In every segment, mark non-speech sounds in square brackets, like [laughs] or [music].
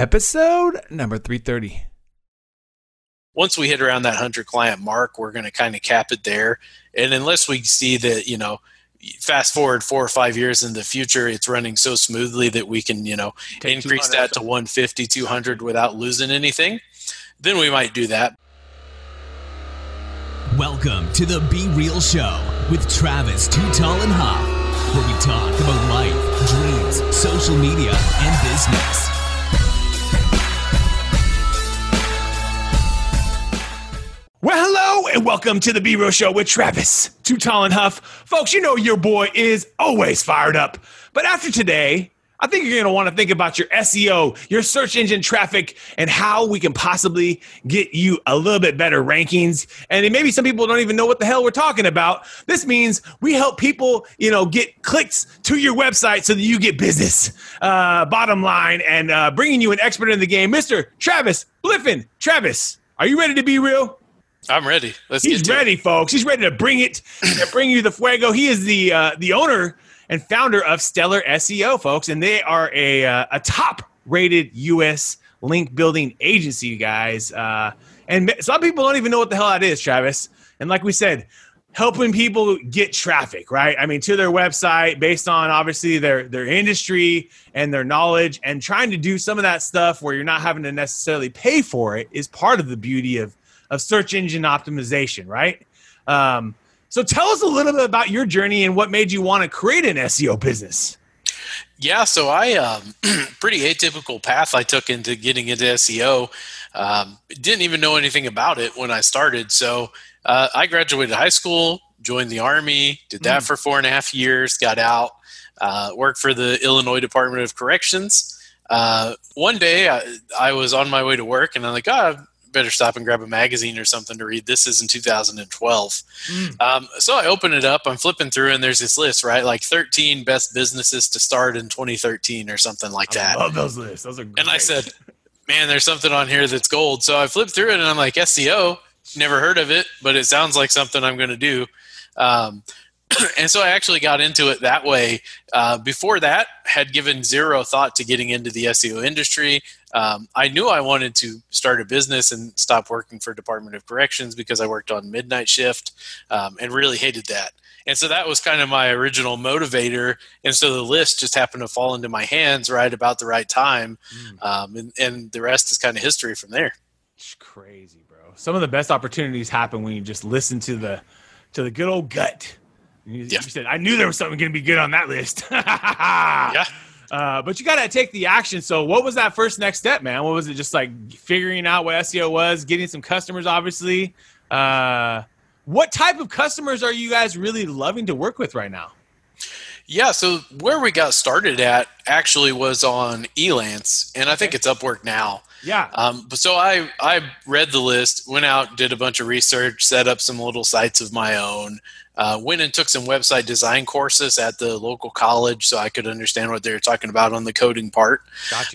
episode number 330. Once we hit around that 100 client mark, we're going to kind of cap it there. And unless we see that, you know, fast forward four or five years in the future, it's running so smoothly that we can, you know, Take increase that to 150, 200 without losing anything, then we might do that. Welcome to the Be Real Show with Travis Too Tall and Huff where we talk about life, dreams, social media, and business. Well, hello and welcome to the Be Real Show with Travis, Too Tall and Huff. Folks, you know your boy is always fired up. But after today, I think you're going to want to think about your SEO, your search engine traffic, and how we can possibly get you a little bit better rankings. And maybe some people don't even know what the hell we're talking about. This means we help people, you know, get clicks to your website so that you get business. Uh, bottom line, and uh, bringing you an expert in the game, Mr. Travis Bliffen. Travis, are you ready to be real? I'm ready. Let's He's ready, it. folks. He's ready to bring it, to bring you the fuego. He is the uh, the owner and founder of Stellar SEO, folks. And they are a, uh, a top rated US link building agency, guys. Uh, and some people don't even know what the hell that is, Travis. And like we said, helping people get traffic, right? I mean, to their website based on obviously their their industry and their knowledge, and trying to do some of that stuff where you're not having to necessarily pay for it is part of the beauty of of search engine optimization, right? Um, so tell us a little bit about your journey and what made you want to create an SEO business. Yeah, so I um, [clears throat] pretty atypical path I took into getting into SEO. Um, didn't even know anything about it when I started. So uh, I graduated high school, joined the army, did that mm. for four and a half years, got out, uh, worked for the Illinois Department of Corrections. Uh, one day I, I, was on my way to work and I'm like, oh, better stop and grab a magazine or something to read. This is in 2012. Mm. Um, so I open it up, I'm flipping through, and there's this list, right? Like 13 best businesses to start in 2013 or something like that. I love those lists. Those are great. And I said, man, there's something on here that's gold. So I flipped through it and I'm like, SEO, never heard of it, but it sounds like something I'm going to do. Um, [coughs] and so I actually got into it that way. Uh, before that, had given zero thought to getting into the SEO industry. Um, I knew I wanted to start a business and stop working for Department of Corrections because I worked on midnight shift um, and really hated that. And so that was kind of my original motivator. And so the list just happened to fall into my hands right about the right time, mm. um, and, and the rest is kind of history from there. It's crazy, bro. Some of the best opportunities happen when you just listen to the to the good old gut you, yeah. you said, I knew there was something going to be good on that list. [laughs] yeah. Uh, but you got to take the action. So, what was that first next step, man? What was it? Just like figuring out what SEO was, getting some customers, obviously. Uh, what type of customers are you guys really loving to work with right now? Yeah, so where we got started at actually was on Elance, and I think it's Upwork now. Yeah. Um, so I I read the list, went out, did a bunch of research, set up some little sites of my own, uh, went and took some website design courses at the local college so I could understand what they were talking about on the coding part.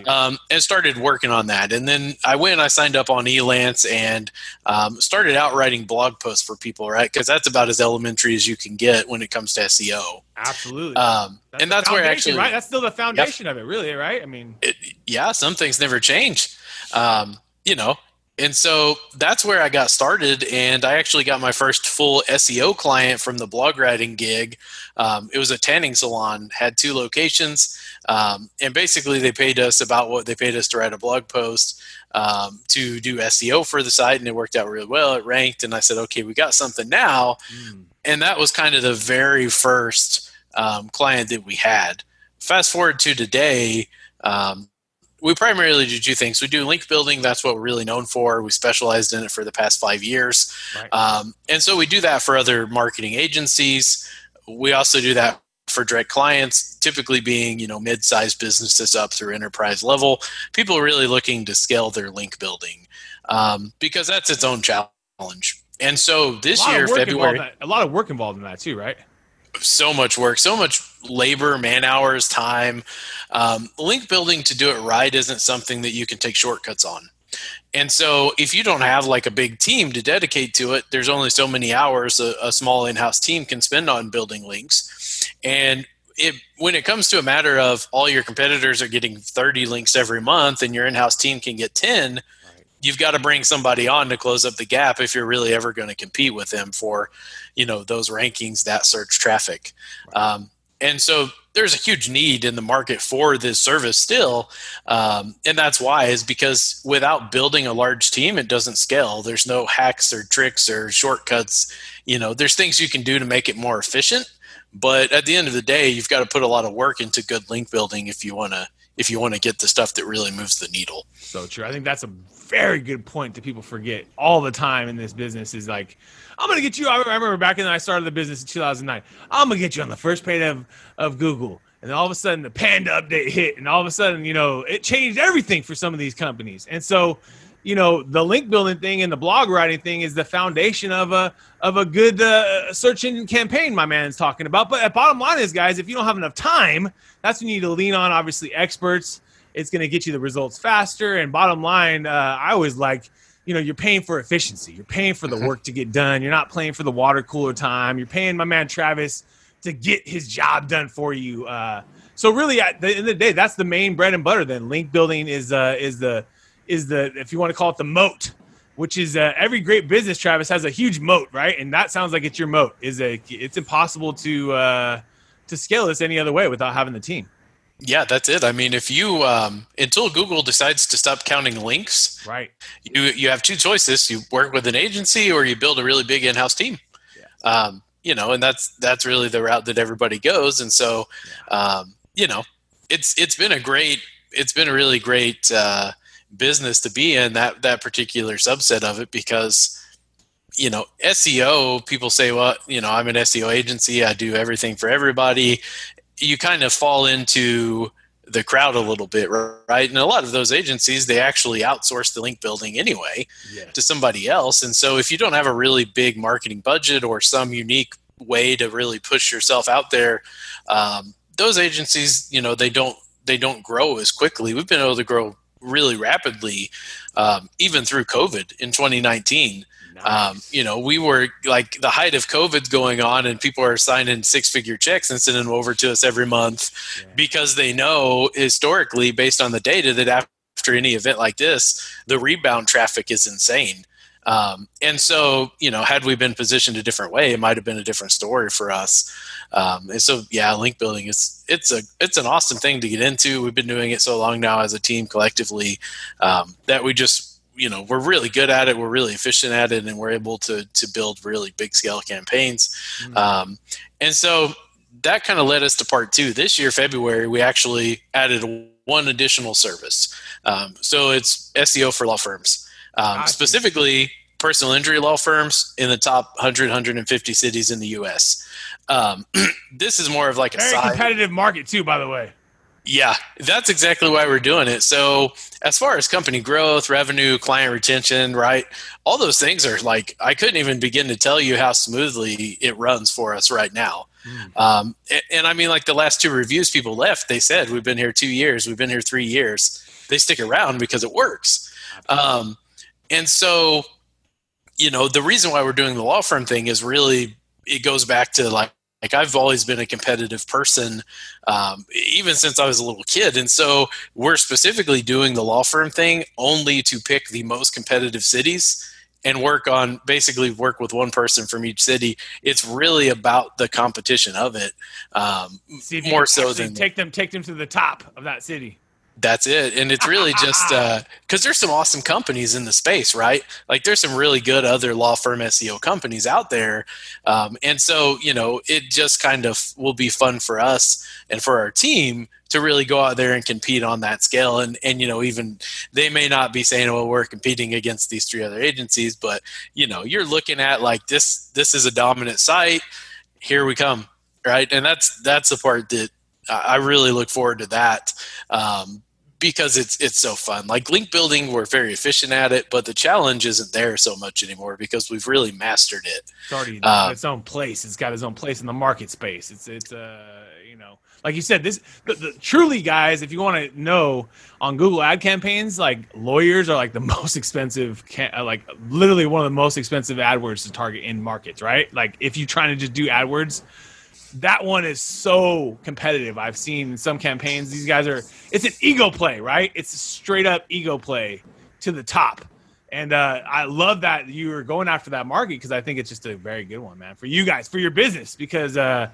Um, and started working on that. And then I went, I signed up on Elance and um, started out writing blog posts for people, right? Because that's about as elementary as you can get when it comes to SEO. Absolutely. Um, that's and that's where actually, right? That's still the foundation yep. of it, really, right? I mean, it, yeah, some things never change. Um, you know, and so that's where I got started, and I actually got my first full SEO client from the blog writing gig. Um, it was a tanning salon, had two locations, um, and basically they paid us about what they paid us to write a blog post um, to do SEO for the site, and it worked out really well. It ranked, and I said, okay, we got something now, mm. and that was kind of the very first um, client that we had. Fast forward to today. Um, we primarily do two things. We do link building. That's what we're really known for. We specialized in it for the past five years. Right. Um, and so we do that for other marketing agencies. We also do that for direct clients, typically being, you know, mid-sized businesses up through enterprise level. People really looking to scale their link building um, because that's its own challenge. And so this year, February, a lot of work involved in that too, right? so much work, so much labor, man hours, time. Um, link building to do it right isn't something that you can take shortcuts on. And so, if you don't have like a big team to dedicate to it, there's only so many hours a, a small in house team can spend on building links. And it when it comes to a matter of all your competitors are getting 30 links every month and your in-house team can get 10 you've got to bring somebody on to close up the gap if you're really ever going to compete with them for you know those rankings that search traffic right. um, and so there's a huge need in the market for this service still um, and that's why is because without building a large team it doesn't scale. There's no hacks or tricks or shortcuts. You know there's things you can do to make it more efficient but at the end of the day you've got to put a lot of work into good link building if you want to if you want to get the stuff that really moves the needle. So true. I think that's a very good point that people forget all the time in this business is like I'm gonna get you. I remember back when I started the business in 2009. I'm gonna get you on the first page of of Google, and all of a sudden the Panda update hit, and all of a sudden you know it changed everything for some of these companies. And so, you know, the link building thing and the blog writing thing is the foundation of a of a good uh, search engine campaign. My man's talking about. But at bottom line is, guys, if you don't have enough time, that's when you need to lean on obviously experts. It's to get you the results faster. And bottom line, uh, I always like you know you're paying for efficiency. You're paying for the work to get done. You're not paying for the water cooler time. You're paying my man travis to get his job done for you. Uh, so really at the end of the day that's the main bread and butter then. Link building is uh, is the is the if you want to call it the moat which is uh, every great business travis has a huge moat right? And that sounds like it's your moat. Is a it's impossible to uh, to scale this any other way without having the team yeah, that's it. I mean, if you um, until Google decides to stop counting links, right? You you have two choices: you work with an agency, or you build a really big in-house team. Yeah. Um, you know, and that's that's really the route that everybody goes. And so, um, you know, it's it's been a great, it's been a really great uh, business to be in that that particular subset of it because you know SEO people say well you know I'm an SEO agency I do everything for everybody you kind of fall into the crowd a little bit, right? And a lot of those agencies, they actually outsource the link building anyway yes. to somebody else. And so if you don't have a really big marketing budget or some unique way to really push yourself out there, um, those agencies, you know, they don't they don't grow as quickly. We've been able to grow really rapidly, um, even through COVID in 2019. Nice. Um, you know, we were like the height of COVID going on, and people are signing six figure checks and sending them over to us every month yeah. because they know historically, based on the data, that after any event like this, the rebound traffic is insane. Um, and so, you know, had we been positioned a different way, it might have been a different story for us. Um, and so, yeah, link building is it's a it's an awesome thing to get into. We've been doing it so long now as a team collectively um, that we just you know we're really good at it we're really efficient at it and we're able to to build really big scale campaigns. Mm-hmm. um, and so that kind of led us to part two. This year february we actually added one additional service. Um, so it's seo for law firms. Um, specifically personal injury law firms in the top 100 150 cities in the us um, [clears throat] this is more of like a very side. competitive market too by the way yeah, that's exactly why we're doing it. So, as far as company growth, revenue, client retention, right? All those things are like, I couldn't even begin to tell you how smoothly it runs for us right now. Mm. Um, and, and, I mean, like the last two reviews people left, they said, We've been here two years, we've been here three years. They stick around because it works. Um, and so, you know, the reason why we're doing the law firm thing is really, it goes back to like, like I've always been a competitive person, um, even since I was a little kid, and so we're specifically doing the law firm thing only to pick the most competitive cities and work on basically work with one person from each city. It's really about the competition of it, um, more so than take them take them to the top of that city that's it. And it's really just because uh, [laughs] there's some awesome companies in the space right? Like there's some really good other law firm seo companies out there. Um, and so you know it just kind of will be fun for us and for our team to really go out there and compete on that scale. And and you know even they may not be saying well we're competing against these three other agencies but you know you're looking at like this this is a dominant site. Here we come right? And that's that's the part that I really look forward to that um, because it's it's so fun. Like link building, we're very efficient at it, but the challenge isn't there so much anymore because we've really mastered it. It's already um, its own place. It's got its own place in the market space. It's it's uh you know like you said this the, the, truly guys if you want to know on Google ad campaigns like lawyers are like the [laughs] most expensive uh, like literally one of the most expensive AdWords to target in markets right like if you're trying to just do AdWords that one is so competitive. I've seen in some campaigns these guys are. It's an ego play, right? It's a straight up ego play to the top. And uh, I love that you are going after that market because I think it's just a very good one, man, for you guys, for your business. Because, uh,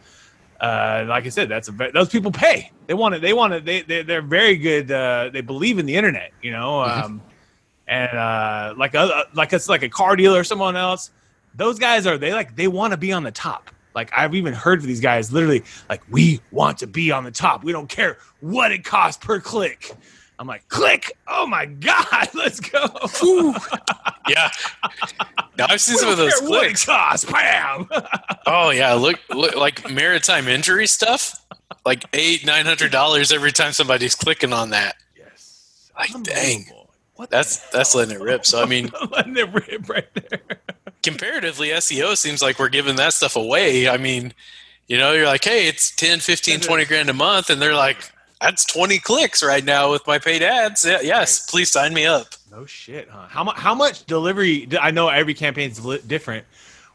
uh, like I said, that's a those people pay. They want it. They want it. They, they they're very good. Uh, they believe in the internet, you know. Mm-hmm. Um, and uh, like a, like it's like a car dealer or someone else. Those guys are they like they want to be on the top. Like I've even heard of these guys literally like we want to be on the top. We don't care what it costs per click. I'm like, click! Oh my god, [laughs] let's go! [laughs] Yeah. Now I've seen We some of those care what it costs. Bam! Oh [laughs] yeah, look, look like maritime injury stuff. Like eight, nine hundred dollars every time somebody's clicking on that. yes. Like, dang. What That's that's letting it rip. So I mean, letting it rip right there. Comparatively, SEO seems like we're giving that stuff away. I mean, you know, you're like, hey, it's 10, 15, 20 grand a month, and they're like, that's 20 clicks right now with my paid ads. Yeah, yes, Right. please sign me up. No shit, huh? How much? How much delivery? I know every campaign's li- different.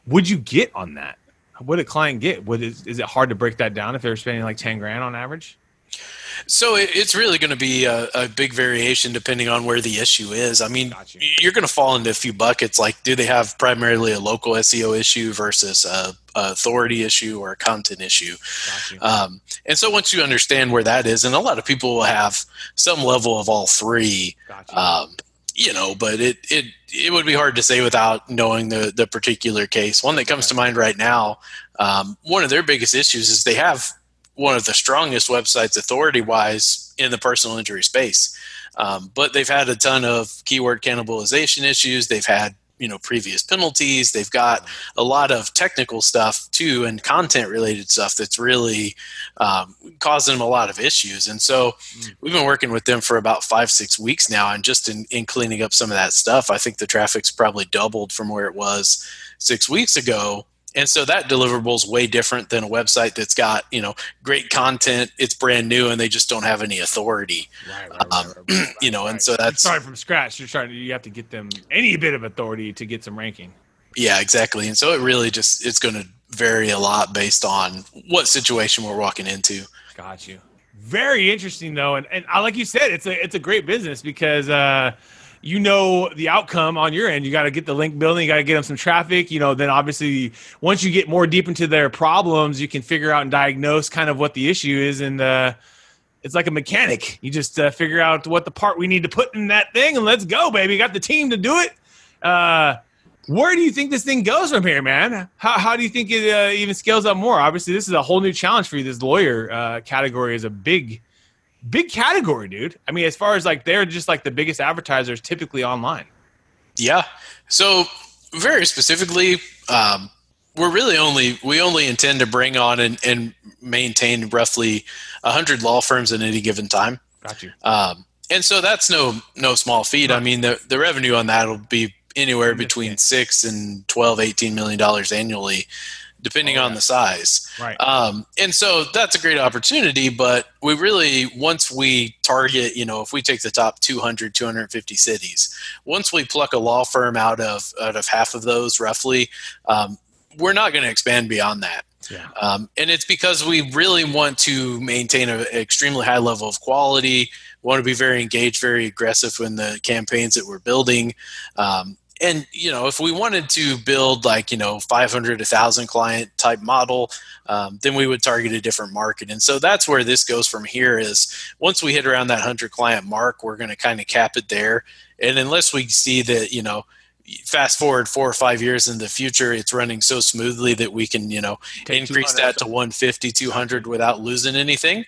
Would you get on that? What did a client get? Would is, is it hard to break that down if they're spending like ten grand on average? So it's really going to be a, a big variation depending on where the issue is. I mean, Gotcha. you're going to fall into a few buckets. Like, do they have primarily a local SEO issue versus a, a authority issue or a content issue? Gotcha. Um, and so once you understand where that is, and a lot of people will have some level of all three, Gotcha. um, you know, but it, it, it would be hard to say without knowing the, the particular case. One that comes to mind right now, um, one of their biggest issues is they have one of the strongest websites authority wise in the personal injury space. Um, but they've had a ton of keyword cannibalization issues. They've had you know previous penalties. They've got a lot of technical stuff too, and content related stuff that's really um, causing them a lot of issues. And so Mm. we've been working with them for about five six weeks now, and just in, in cleaning up some of that stuff, I think the traffic's probably doubled from where it was six weeks ago. And so that deliverable is way different than a website that's got you know great content. It's brand new, and they just don't have any authority. right, right, um, right, [clears throat] you know, and so that's- starting from scratch. You're trying to you have to get them any bit of authority to get some ranking. Yeah, exactly. And so it really just it's going to vary a lot based on what situation we're walking into. Got you. Very interesting though, and and I, like you said, it's a it's a great business because uh, you know the outcome on your end. You got to get the link building. You got to get them some traffic. You know, then obviously once you get more deep into their problems, you can figure out and diagnose kind of what the issue is, and uh, it's like a mechanic. You just uh, figure out what the part we need to put in that thing, and let's go, baby. Got the team to do it. Uh, where do you think this thing goes from here, man? How, how do you think it uh, even scales up more? Obviously, this is a whole new challenge for you. This lawyer uh, category is a big, big category, dude. I mean, as far as like they're just like the biggest advertisers typically online. Yeah. So very specifically, um, we're really only we only intend to bring on and, and maintain roughly hundred law firms at any given time. Got you. Um, and so that's no no small feat. I mean, the the revenue on that will be anywhere between six and 12, 18 million dollars annually, depending Oh, on the size. Right. Um, and so that's a great opportunity, but we really, once we target, you know, if we take the top 200, 250 cities, once we pluck a law firm out of, out of half of those roughly, um, we're not going to expand beyond that. yeah. Um, and it's because we really want to maintain an extremely high level of quality. Want to be very engaged, very aggressive in the campaigns that we're building. Um, and you know, if we wanted to build like you know 500, 1,000 client type model, um, then we would target a different market. And so that's where this goes from here. Is once we hit around that 100 client mark, we're going to kind of cap it there. And unless we see that you know fast forward four or five years in the future it's running so smoothly that we can you know Take increase 200. that to 150 200 without losing anything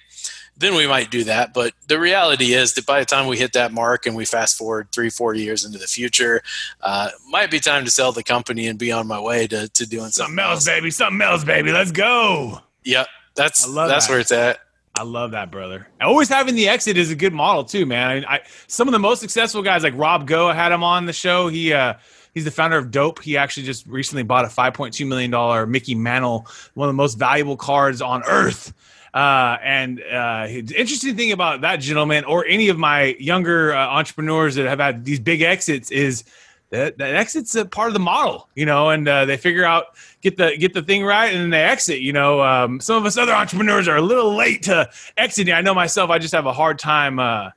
then we might do that but the reality is that by the time we hit that mark and we fast forward three four years into the future uh, might be time to sell the company and be on my way to, to doing something, Something else, baby. Something else, baby. Let's go. Yep, that's that's that. where it's at. I love that, brother. Always having the exit is a good model too, man. I, mean, I some of the most successful guys, like Rob Gough, had him on the show. He uh, he's the founder of Dope. He actually just recently bought a five point two million dollar Mickey Mantle, one of the most valuable cards on earth. Uh, and uh, the interesting thing about that gentleman, or any of my younger uh, entrepreneurs that have had these big exits, is that, that exit's a part of the model, you know, and uh, they figure out get the get the thing right and then they exit. You know, um, some of us other entrepreneurs are a little late to exiting. I know myself. I just have a hard time. Uh,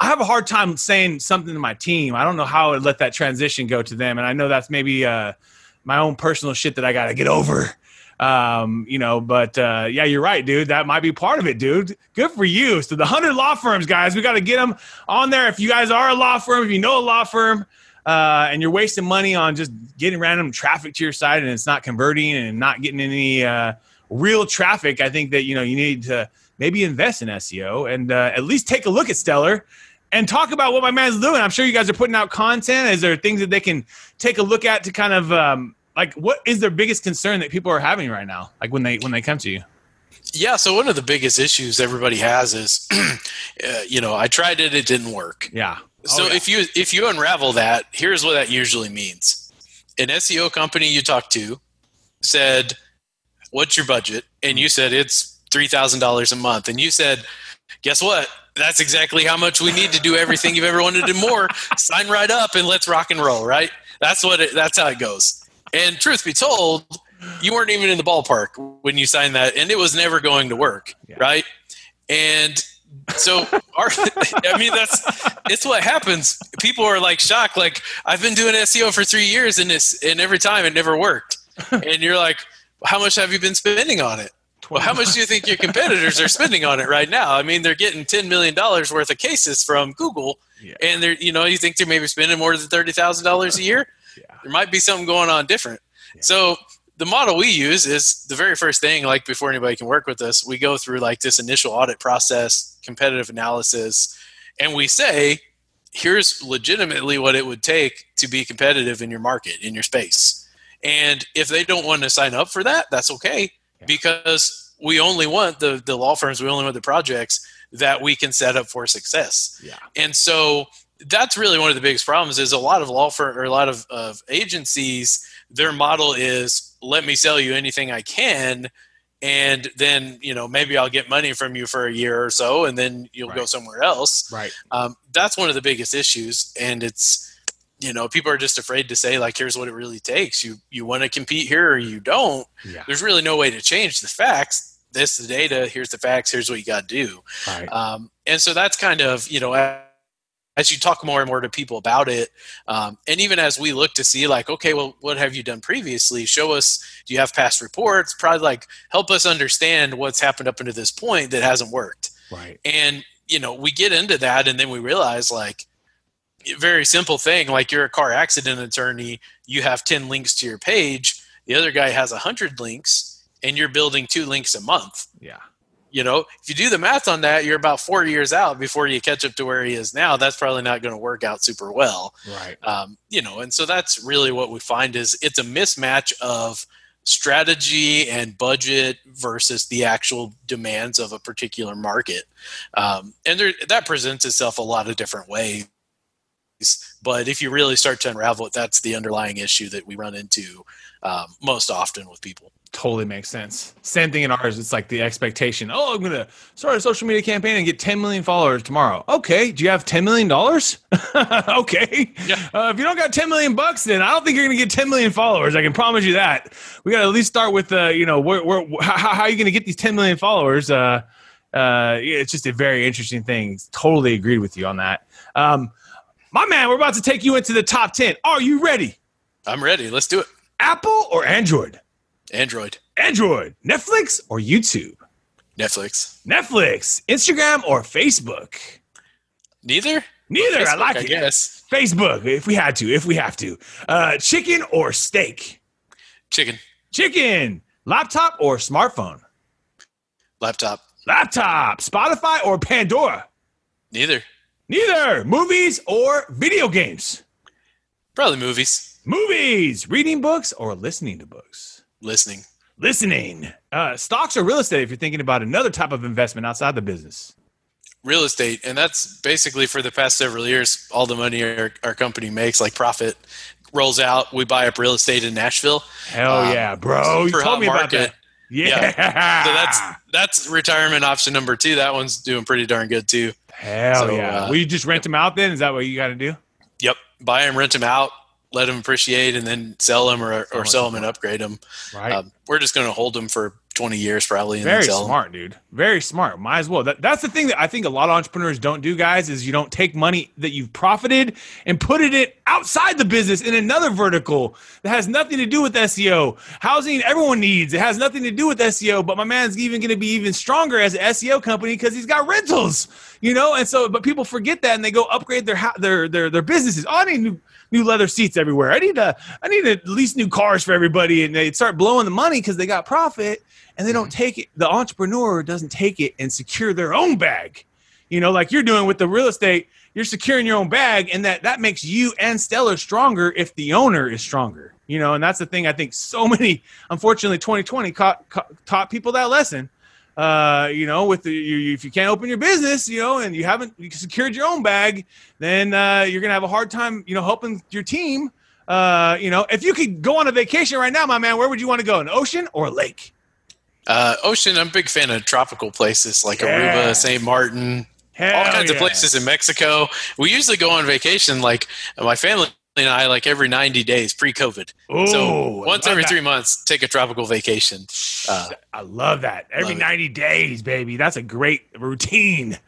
I have a hard time saying something to my team. I don't know how would let that transition go to them, and I know that's maybe uh, my own personal shit that I got to get over. Um, you know, but uh, yeah, you're right, dude. That might be part of it, dude. Good for you. So the hundred law firms, guys, we got to get them on there. If you guys are a law firm, if you know a law firm, uh, and you're wasting money on just getting random traffic to your site and it's not converting and not getting any uh, real traffic, I think that you know you need to maybe invest in SEO and uh, at least take a look at Stellar and talk about what my man's doing. I'm sure you guys are putting out content. Is there things that they can take a look at to kind of um, like what is their biggest concern that people are having right now? Like when they when they come to you. Yeah, so one of the biggest issues everybody has is, [clears throat] uh, you know, I tried it, it didn't work. Yeah. So Oh, yeah. if you if you unravel that, here's what that usually means. An SEO company you talked to said, "What's your budget?" and you said it's three thousand dollars a month, and you said, "Guess what? That's exactly how much we need to do everything you've ever wanted and more. [laughs] Sign right up and let's rock and roll." Right? That's what it, that's how it goes. And truth be told, you weren't even in the ballpark when you signed that, and it was never going to work. Yeah. Right? And so [laughs] our i mean that's it's what happens people are like shocked like i've been doing seo for three years and this, and every time it never worked [laughs] and you're like how much have you been spending on it well how much do you think your competitors are spending on it right now i mean they're getting 10 million dollars worth of cases from google Yeah. and they're you know you think they're maybe spending more than $30000 a year Yeah. there might be something going on different Yeah. so the model we use is the very first thing like before anybody can work with us we go through like this initial audit process competitive analysis and we say here's legitimately what it would take to be competitive in your market in your space and if they don't want to sign up for that that's okay Yeah. because we only want the the law firms we only want the projects that we can set up for success Yeah. and so that's really one of the biggest problems is a lot of law firm or a lot of, of agencies their model is let me sell you anything i can and then you know maybe i'll get money from you for a year or so and then you'll go somewhere else. Right. um, that's one of the biggest issues and it's you know people are just afraid to say like here's what it really takes. You you want to compete here or you don't? Yeah. there's really no way to change the facts. This is the data. Here's the facts. Here's what you got to do. Right. um, and so that's kind of you know as you talk more and more to people about it um, and even as we look to see like okay well what have you done previously show us do you have past reports probably like help us understand what's happened up until this point that hasn't worked Right. and you know we get into that and then we realize like very simple thing like you're a car accident attorney you have 10 links to your page the other guy has 100 links and you're building two links a month Yeah. You know if you do the math on that you're about four years out before you catch up to where he is now. That's probably not going to work out super well. Right. um, you know and so that's really what we find is it's a mismatch of strategy and budget versus the actual demands of a particular market. Um, and there, that presents itself a lot of different ways but if you really start to unravel it that's the underlying issue that we run into um, most often with people Totally makes sense. Same thing in ours. It's like the expectation. Oh, I'm gonna start a social media campaign and get 10 million followers tomorrow. Okay. Do you have 10 million dollars? [laughs] okay. Yeah. Uh, if you don't got 10 million bucks, then I don't think you're gonna get 10 million followers. I can promise you that. We got to at least start with uh, you know, where, where how, how are you gonna get these 10 million followers? Uh, uh, it's just a very interesting thing. Totally agreed with you on that. Um, my man, we're about to take you into the top 10. Are you ready? i'm ready let's do it Apple or Android? Android Android, Netflix or YouTube? netflix Netflix, Instagram or Facebook? neither Neither. I Facebook, like I it. guess Facebook, if we had to, if we have to. Uh, chicken or steak? chicken Chicken, laptop or smartphone? laptop Laptop, Spotify or Pandora? neither Neither. Movies or video games? probably movies Movies, reading books or listening to books? Listening Listening. Uh, stocks or real estate if you're thinking about another type of investment outside the business. real estate and that's basically for the past several years all the money our, our company makes like profit rolls out we buy up real estate in nashville Hell Um, yeah, bro. You told me about market. that. Yeah. so that's that's retirement option number two that one's doing pretty darn good too Hell So, yeah. uh, Will you just rent them out then? Is that what you got to do? Yep, buy them, rent them out, let them appreciate, and then sell them or, or sell them and upgrade them. Right. Um, we're just going to hold them for 20 years probably. And Very then sell 'em. smart, dude. Very smart. Might as well. That, that's the thing that I think a lot of entrepreneurs don't do, guys, is you don't take money that you've profited and put it outside the business in another vertical that has nothing to do with SEO. Housing, everyone needs. It has nothing to do with SEO, but my man's even going to be even stronger as an SEO company because he's got rentals, you know? And so, but people forget that and they go upgrade their, their, their, their businesses. Oh, I need new, new leather seats everywhere. I need a, I need at least new cars for everybody. And they start blowing the money because they got profit and they don't mm-hmm. take it. The entrepreneur doesn't take it and secure their own bag. You know, like you're doing with the real estate, you're securing your own bag, and that that makes you and Stellar stronger if the owner is stronger. You know, and that's the thing. I think so [laughs] many, unfortunately, 2020 caught, caught, taught people that lesson. Uh, you know, with the you, if you can't open your business, you know, and you haven't secured your own bag, then uh, you're gonna have a hard time, you know, helping your team. Uh, you know, if you could go on a vacation right now, my man, where would you want to go? An ocean or a lake? Uh, ocean, I'm a big fan of tropical places like Yeah. Aruba, St. Martin, Hell all kinds of places in Mexico. We usually go on vacation, like my family and I, like every 90 days pre-COVID. Ooh, so once every that. three months, take a tropical vacation. Uh, I love that. Every love it. 90 days, baby. That's a great routine.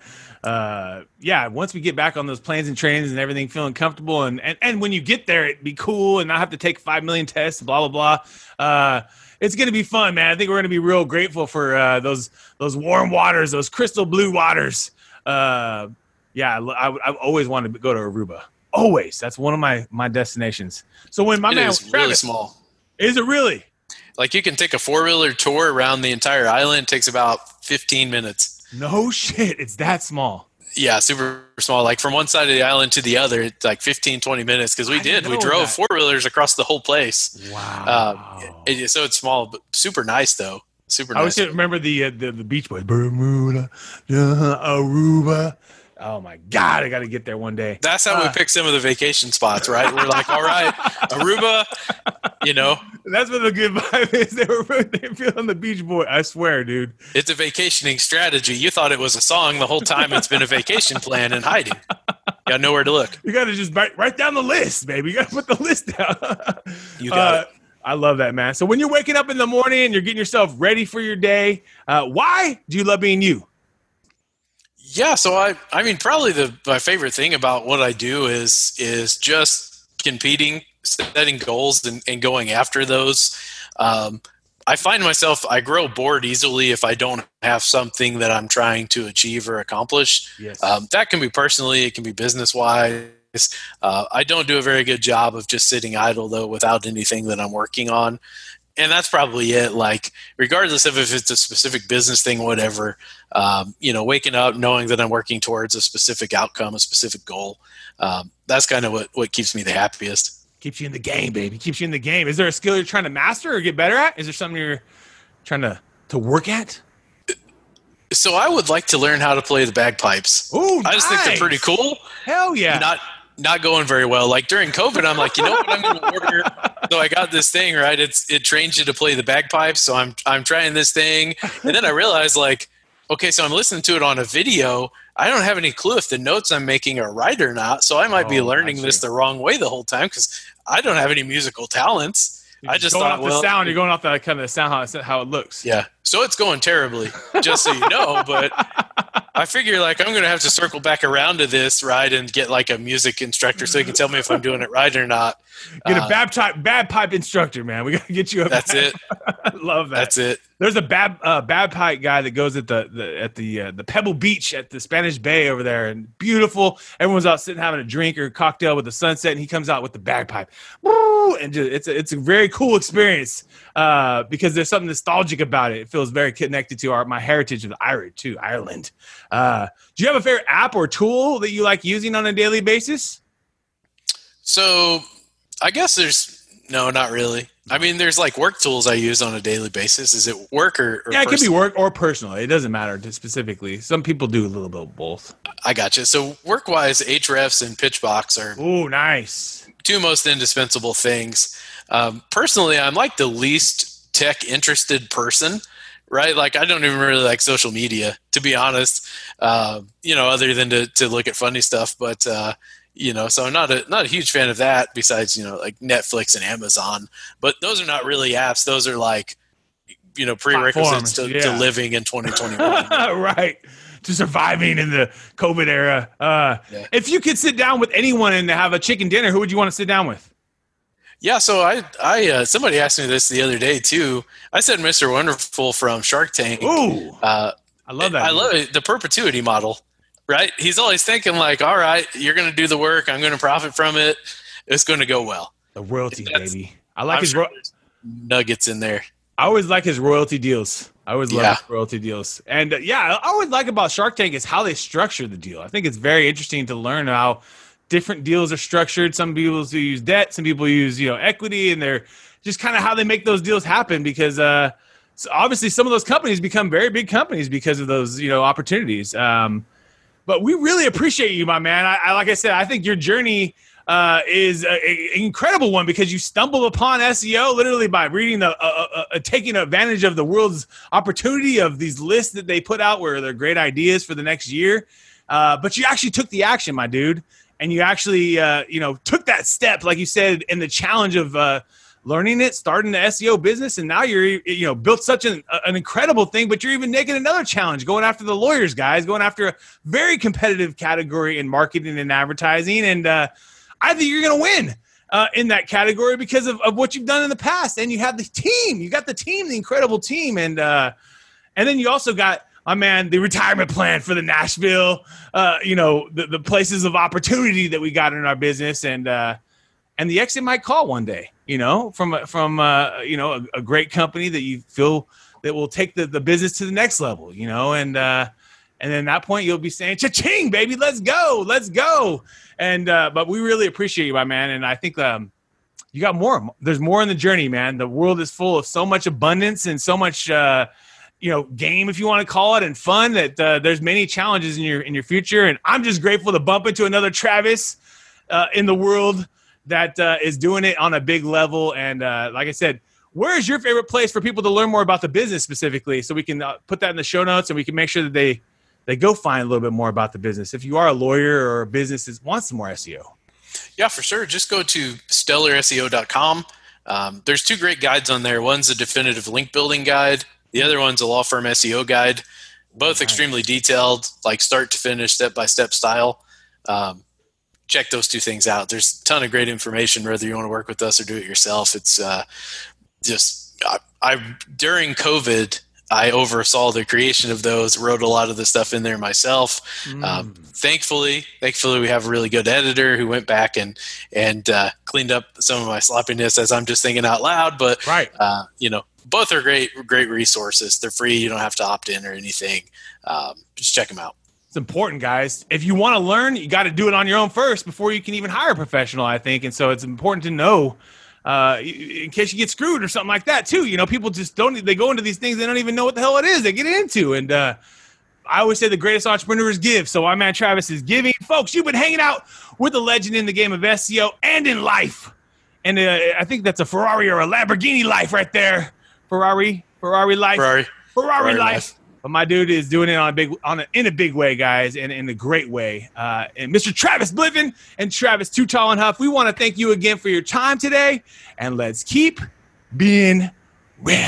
Uh, yeah, once we get back on those planes and trains and everything feeling comfortable and, and, and when you get there, it'd be cool and not have to take 5 million tests, blah, blah, blah. Uh, it's going to be fun, man. I think we're going to be real grateful for uh, those those warm waters, those crystal blue waters. Uh, yeah, I, I, I've always wanted to go to Aruba. Always. That's one of my my destinations. So when my it man is really Travis- small. is it really? Like you can take a four-wheeler tour around the entire island. It takes about 15 minutes. No shit. It's that small. Yeah, super small. Like from one side of the island to the other, it's like 15, 20 minutes. Because we I didn't. We drove four-wheelers across the whole place. Wow. Um, it- so it's small, but super nice though. Super nice. I always nice. remember the, uh, the the Beach Boys, Bermuda, uh, Aruba. Oh my God, I got to get there one day. That's how we Uh, pick some of the vacation spots, right? We're like, all right, Aruba, you know, That's what the good vibe is. [laughs] They were they feeling the Beach Boy. I swear, dude. it's a vacationing strategy. You thought it was a song the whole time. It's been a vacation plan in hiding. You Got nowhere to look. You got to just write, write down the list, baby. You got to put the list down. [laughs] You got Uh, I love that, man. So when you're waking up in the morning and you're getting yourself ready for your day, uh, why do you love being you? Yeah, so I I mean probably the my favorite thing about what I do is is just competing, setting goals and, and going after those. Um, I find myself I grow bored easily if I don't have something that I'm trying to achieve or accomplish. Yes. Um, that can be personally, it can be business wise. Uh, I don't do a very good job of just sitting idle though without anything that I'm working on. And that's probably it. Like, regardless of if it's a specific business thing, whatever, um, you know, waking up knowing that I'm working towards a specific outcome, a specific goal. Um, that's kind of what, what keeps me the happiest. Keeps you in the game, baby. Keeps you in the game. Is there a skill you're trying to master or get better at? Is there something you're trying to to work at? So I would like to learn how to play the bagpipes. Ooh, I just think they're pretty cool. Hell yeah. not not going very well. Like during COVID, I'm like, you know what, I'm going to order. So I got this thing right. It's it trains you to play the bagpipes. So I'm I'm trying this thing, and then I realized like, okay, so I'm listening to it on a video. I don't have any clue if the notes I'm making are right or not. So I might be Oh, learning this the wrong way the whole time because I don't have any musical talents. You're I just going thought, off the well, sound. You're going off the kind of the sound how it, how it looks. Yeah. So it's going terribly, just so you know. But I figure like I'm to have to circle back around to this, right, and get like a music instructor so he can tell me if I'm doing it right or not. [laughs] Get a Uh, bad pipe, bad pipe instructor, man. We gotta get you a. That's it. [laughs] I love that. That's it. There's a bad uh, bad pipe guy that goes at the, the at the uh, the Pebble Beach at the Spanish Bay over there, and beautiful. Everyone's out sitting having a drink or a cocktail with the sunset, and he comes out with the bagpipe. Woo! And just, it's a, it's a very cool experience uh, because there's something nostalgic about it. It feels very connected to our my heritage of Ireland too, Ireland. Uh, do you have a favorite app or tool that you like using on a daily basis? So I guess there's no, not really. I mean, there's like work tools I use on a daily basis. Is it work or, or yeah, it can be work or personal. It doesn't matter to specifically. Some people do a little bit of both. I got you. So work wise, Ahrefs and Pitchbox are Oh, nice. two most indispensable things. Um, personally, I'm like the least tech interested person, right? Like I don't even really like social media, to be honest. Uh, you know, other than to to look at funny stuff. But uh, you know so i'm not a not a huge fan of that besides you know like netflix and amazon but those are not really apps those are like you know prerequisites to, Platforms, to living in 2021 [laughs] right. To surviving in the COVID era. Uh, Yeah. If you could sit down with anyone and have a chicken dinner, who would you want to sit down with? yeah so i i uh, somebody asked me this the other day too i said mr wonderful from shark tank Ooh, uh, I love that. I dude. love it. The perpetuity model, right? He's always thinking like, all right, you're going to do the work. I'm going to profit from it. It's going to go well. the royalty, baby. I like I'm his. sure Ro- nuggets in there. I always like his royalty deals. I always love Yeah. his royalty deals. And uh, yeah, I always like about Shark Tank is how they structure the deal. I think it's very interesting to learn how different deals are structured. Some people use debt, some people use you know equity, and they're just kind of how they make those deals happen. Because uh, so obviously some of those companies become very big companies because of those you know opportunities. Um, but we really appreciate you, my man. I, I like I said, I think your journey uh, is an incredible one because you stumbled upon SEO literally by reading the, uh, uh, uh, taking advantage of the world's opportunity of these lists that they put out where they're great ideas for the next year. Uh, but you actually took the action, my dude, and you actually, uh, you know, took that step, like you said, in the challenge of uh, learning it, starting the SEO business, and now you're, you know, built such an, an incredible thing. But you're even making another challenge, going after the lawyers, guys, going after a very competitive category in marketing and advertising, and uh, I think you're going to win uh, in that category because of, of what you've done in the past. And you have the team. You got the team, the incredible team, and uh, and then you also got my man the retirement plan for the Nashville. Uh, you know the, the places of opportunity that we got in our business, and uh, and the exit might call one day. You know from from uh, you know a, a great company that you feel that will take the, the business to the next level. You know and. Uh, and then at that point, you'll be saying, "Cha-ching, baby, let's go, let's go." And uh, but we really appreciate you, my man. And I think um, you got more. There's more in the journey, man. The world is full of so much abundance and so much, uh, you know, game, if you want to call it, and fun. That uh, there's many challenges in your in your future. And I'm just grateful to bump into another Travis uh, in the world that uh, is doing it on a big level. And uh, like I said. Where is your favorite place for people to learn more about the business specifically, so we can uh, put that in the show notes and we can make sure that they they go find a little bit more about the business. If you are a lawyer or a business that wants some more SEO, Yeah, for sure. Just go to stellarseo.com. Um, there's two great guides on there. One's a definitive link building guide. The other one's a law firm SEO guide. Both Nice. extremely detailed, like start to finish, step by step style. Um, check those two things out. There's a ton of great information, whether you want to work with us or do it yourself. It's uh, just I, I during COVID, I oversaw the creation of those. Wrote a lot of the stuff in there myself. Mm. Um, thankfully, thankfully, we have a really good editor who went back and and uh, cleaned up some of my sloppiness as I'm just thinking out loud. But right, uh, you know, both are great, great resources. They're free. You don't have to opt in or anything. Um, just check them out. It's important, guys. If you want to learn, you got to do it on your own first before you can even hire a professional. I think, and so it's important to know. Uh, in case you get screwed or something like that too, you know, people just don't. They go into these things, they don't even know what the hell it is they get into, and uh, I always say the greatest entrepreneurs give. So my man Travis is giving. Folks, you've been hanging out with a legend in the game of SEO and in life. And uh, I think that's a Ferrari or a Lamborghini life right there. Ferrari, Ferrari life, Ferrari. Ferrari, Ferrari life. life. But my dude is doing it on a big, on a, in a big way, guys, and in a great way. Uh, and Mr. Travis Bliffen and Travis Too Tall and Huff, we want to thank you again for your time today, and let's keep being real.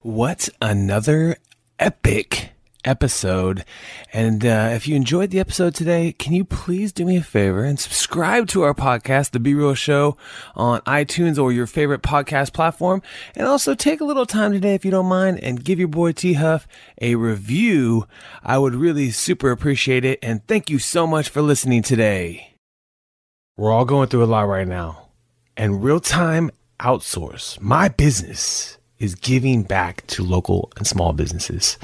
What another epic episode. And uh, if you enjoyed the episode today, can you please do me a favor and subscribe to our podcast, The Be Real Show, on iTunes or your favorite podcast platform? And also take a little time today, if you don't mind, and give your boy T Huff a review. I would really super appreciate it. And thank you so much for listening today. We're all going through a lot right now. And real time outsource, my business, is giving back to local and small businesses.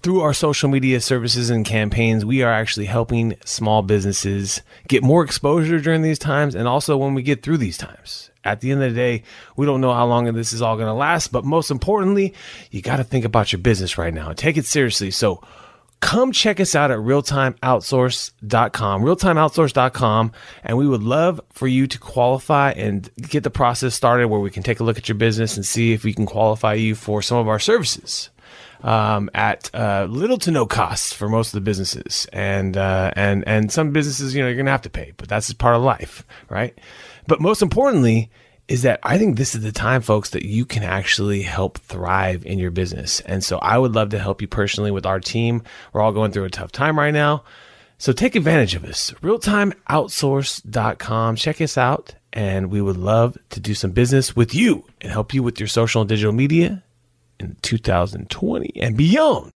Through our social media services and campaigns, we are actually helping small businesses get more exposure during these times and also when we get through these times. At the end of the day, we don't know how long this is all going to last, but most importantly, you got to think about your business right now and take it seriously. So, come check us out at realtimeoutsource.com, realtimeoutsource.com, and we would love for you to qualify and get the process started where we can take a look at your business and see if we can qualify you for some of our services. Um, at uh, little to no cost for most of the businesses, and uh, and and some businesses, you know, you're gonna have to pay, but that's part of life, right? But most importantly, is that I think this is the time, folks, that you can actually help thrive in your business. And so I would love to help you personally with our team. We're all going through a tough time right now. So take advantage of us. Realtimeoutsource.com. Check us out. And we would love to do some business with you and help you with your social and digital media in 2020 and beyond.